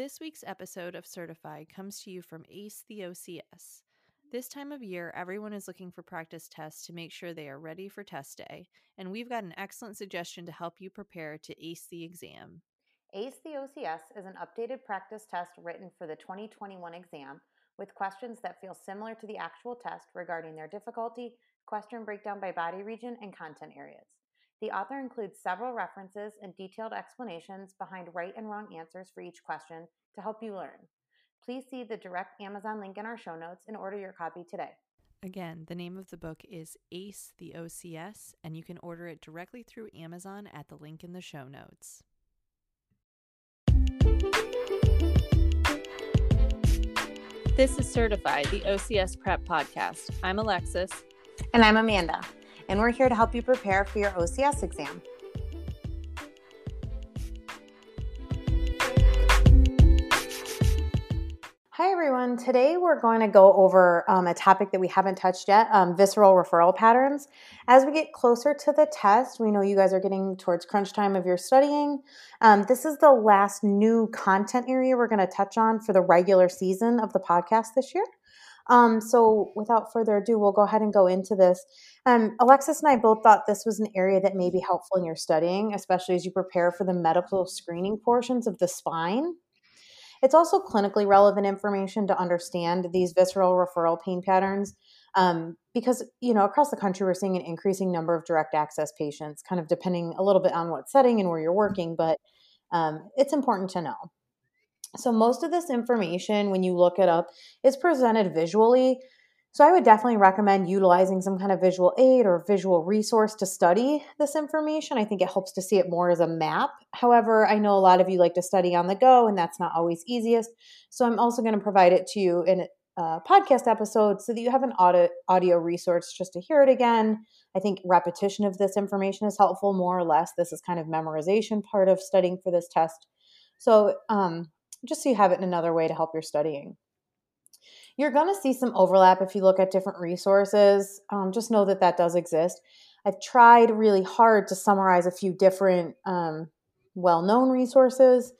This week's episode of Certified comes to you from ACE the OCS. This time of year, everyone is looking for practice tests to make sure they are ready for test day, and we've got an excellent suggestion to help you prepare to ace the exam. ACE the OCS is an updated practice test written for the 2021 exam with questions that feel similar to the actual test regarding their difficulty, question breakdown by body region, and content areas. The author includes several references and detailed explanations behind right and wrong answers for each question to help you learn. Please see the direct Amazon link in our show notes and order your copy today. Again, the name of the book is Ace the OCS, and you can order it directly through Amazon at the link in the show notes. This is Certified, the OCS Prep Podcast. I'm Alexis. And I'm Amanda, and we're here to help you prepare for your OCS exam. Hi, everyone. Today we're going to go over um, a topic that we haven't touched yet um, visceral referral patterns. As we get closer to the test, we know you guys are getting towards crunch time of your studying. Um, this is the last new content area we're going to touch on for the regular season of the podcast this year. Um, so, without further ado, we'll go ahead and go into this. Um, Alexis and I both thought this was an area that may be helpful in your studying, especially as you prepare for the medical screening portions of the spine. It's also clinically relevant information to understand these visceral referral pain patterns um, because, you know, across the country, we're seeing an increasing number of direct access patients, kind of depending a little bit on what setting and where you're working, but um, it's important to know. So, most of this information, when you look it up, is presented visually. So I would definitely recommend utilizing some kind of visual aid or visual resource to study this information. I think it helps to see it more as a map. However, I know a lot of you like to study on the go, and that's not always easiest. So I'm also going to provide it to you in a podcast episode so that you have an audio, audio resource just to hear it again. I think repetition of this information is helpful, more or less. This is kind of memorization part of studying for this test. So um, just so you have it in another way to help your studying. You're going to see some overlap if you look at different resources. Um, just know that that does exist. I've tried really hard to summarize a few different um, well known resources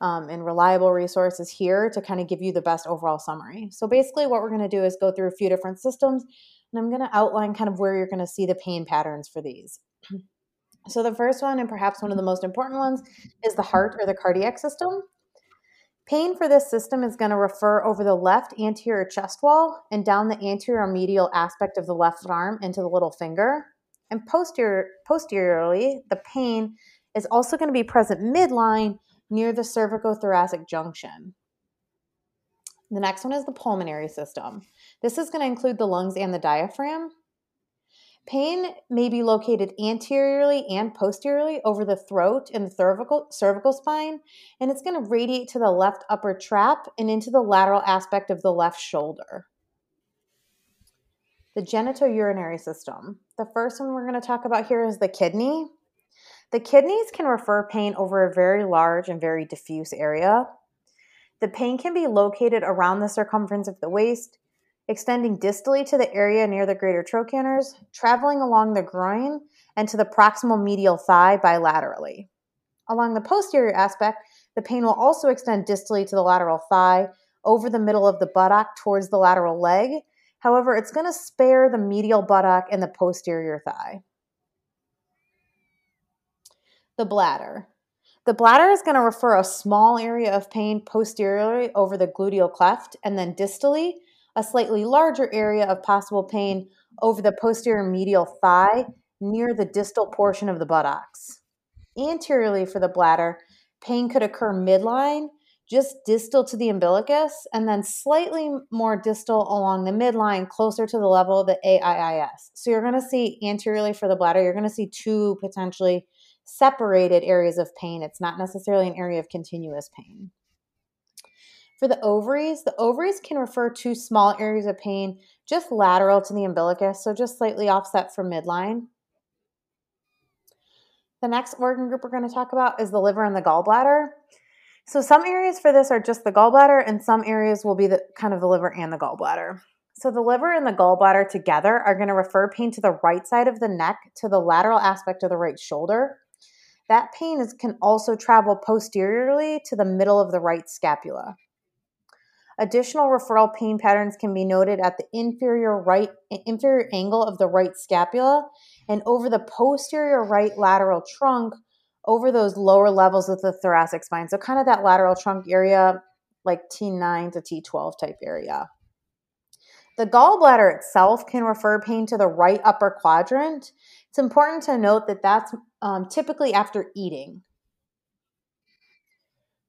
um, and reliable resources here to kind of give you the best overall summary. So, basically, what we're going to do is go through a few different systems and I'm going to outline kind of where you're going to see the pain patterns for these. So, the first one, and perhaps one of the most important ones, is the heart or the cardiac system. Pain for this system is going to refer over the left anterior chest wall and down the anterior medial aspect of the left arm into the little finger. And posterior, posteriorly, the pain is also going to be present midline near the cervicothoracic junction. The next one is the pulmonary system. This is going to include the lungs and the diaphragm. Pain may be located anteriorly and posteriorly over the throat and the cervical, cervical spine, and it's going to radiate to the left upper trap and into the lateral aspect of the left shoulder. The genitourinary system. The first one we're going to talk about here is the kidney. The kidneys can refer pain over a very large and very diffuse area. The pain can be located around the circumference of the waist, extending distally to the area near the greater trochanters, traveling along the groin and to the proximal medial thigh bilaterally. Along the posterior aspect, the pain will also extend distally to the lateral thigh, over the middle of the buttock towards the lateral leg. However, it's going to spare the medial buttock and the posterior thigh. The bladder. The bladder is going to refer a small area of pain posteriorly over the gluteal cleft and then distally a slightly larger area of possible pain over the posterior medial thigh near the distal portion of the buttocks. Anteriorly for the bladder, pain could occur midline, just distal to the umbilicus, and then slightly more distal along the midline, closer to the level of the AIIS. So you're going to see anteriorly for the bladder, you're going to see two potentially separated areas of pain. It's not necessarily an area of continuous pain. For the ovaries, the ovaries can refer to small areas of pain just lateral to the umbilicus, so just slightly offset from midline. The next organ group we're going to talk about is the liver and the gallbladder. So some areas for this are just the gallbladder, and some areas will be the kind of the liver and the gallbladder. So the liver and the gallbladder together are going to refer pain to the right side of the neck to the lateral aspect of the right shoulder. that pain is, can also travel posteriorly to the middle of the right scapula. Additional referral pain patterns can be noted at the inferior right inferior angle of the right scapula and over the posterior right lateral trunk over those lower levels of the thoracic spine. So kind of that lateral trunk area like T9 to T12 type area. The gallbladder itself can refer pain to the right upper quadrant. It's important to note that that's um, typically after eating.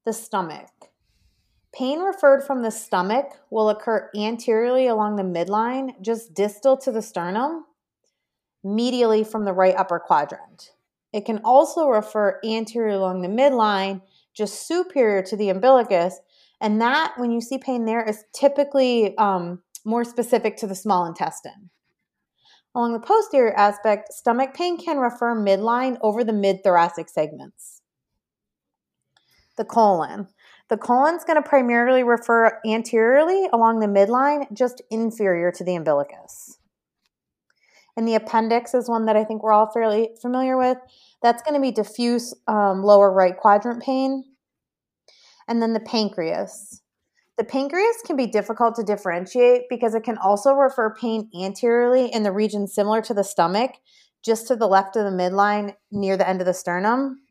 The stomach. Pain referred from the stomach will occur anteriorly along the midline, just distal to the sternum, medially from the right upper quadrant. It can also refer anterior along the midline, just superior to the umbilicus, and that, when you see pain there, is typically um, more specific to the small intestine. Along the posterior aspect, stomach pain can refer midline over the mid thoracic segments. The colon. The colon's going to primarily refer anteriorly along the midline, just inferior to the umbilicus. And the appendix is one that I think we're all fairly familiar with. That's going to be diffuse um, lower right quadrant pain. And then the pancreas. The pancreas can be difficult to differentiate because it can also refer pain anteriorly in the region similar to the stomach, just to the left of the midline near the end of the sternum.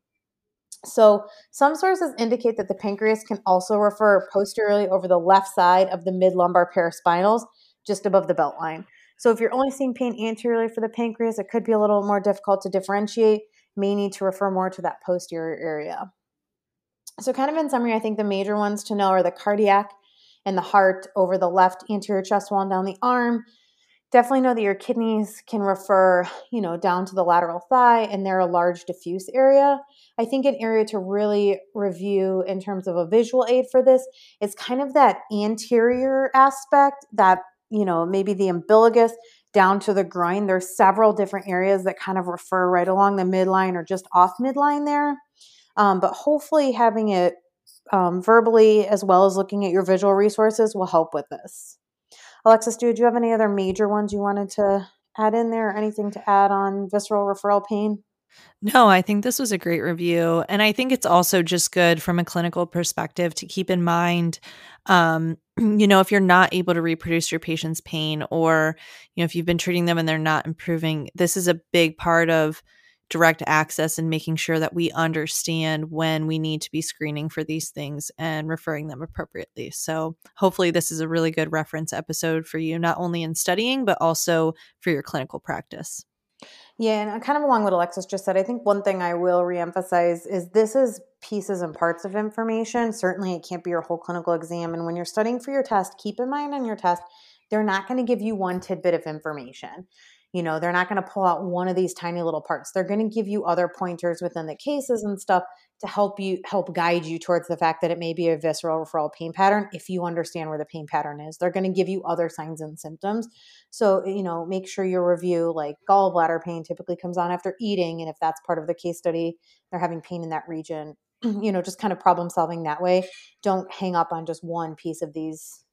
So, some sources indicate that the pancreas can also refer posteriorly over the left side of the mid lumbar paraspinals, just above the belt line. So, if you're only seeing pain anteriorly for the pancreas, it could be a little more difficult to differentiate, may need to refer more to that posterior area. So, kind of in summary, I think the major ones to know are the cardiac and the heart over the left anterior chest wall and down the arm, definitely know that your kidneys can refer, you know, down to the lateral thigh and they're a large diffuse area. I think an area to really review in terms of a visual aid for this is kind of that anterior aspect that, you know, maybe the umbilicus down to the groin. There's several different areas that kind of refer right along the midline or just off midline there. Um, but hopefully having it um, verbally as well as looking at your visual resources will help with this. Alexis, do you have any other major ones you wanted to add in there? Anything to add on visceral referral pain? No, I think this was a great review. And I think it's also just good from a clinical perspective to keep in mind, um, you know, if you're not able to reproduce your patient's pain or, you know, if you've been treating them and they're not improving, this is a big part of direct access and making sure that we understand when we need to be screening for these things and referring them appropriately. So, hopefully, this is a really good reference episode for you, not only in studying, but also for your clinical practice. Yeah, and uh, kind of along what Alexis just said, I think one thing I will reemphasize is this is pieces and parts of information. Certainly, it can't be your whole clinical exam. And when you're studying for your test, keep in mind on your test, they're not going to give you one tidbit of information. You know, they're not going to pull out one of these tiny little parts. They're going to give you other pointers within the cases and stuff to help you help guide you towards the fact that it may be a visceral referral pain pattern if you understand where the pain pattern is. They're going to give you other signs and symptoms. So, you know, make sure your review like gallbladder pain typically comes on after eating and if that's part of the case study, they're having pain in that region, you know, just kind of problem solving that way. Don't hang up on just one piece of these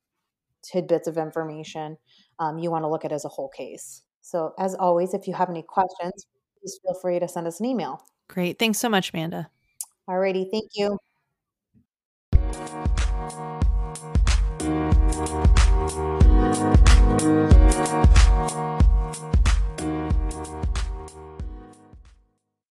tidbits of information. Um, you want to look at as a whole case. So, as always, if you have any questions, please feel free to send us an email. Great. Thanks so much, Amanda. Alrighty. Thank you.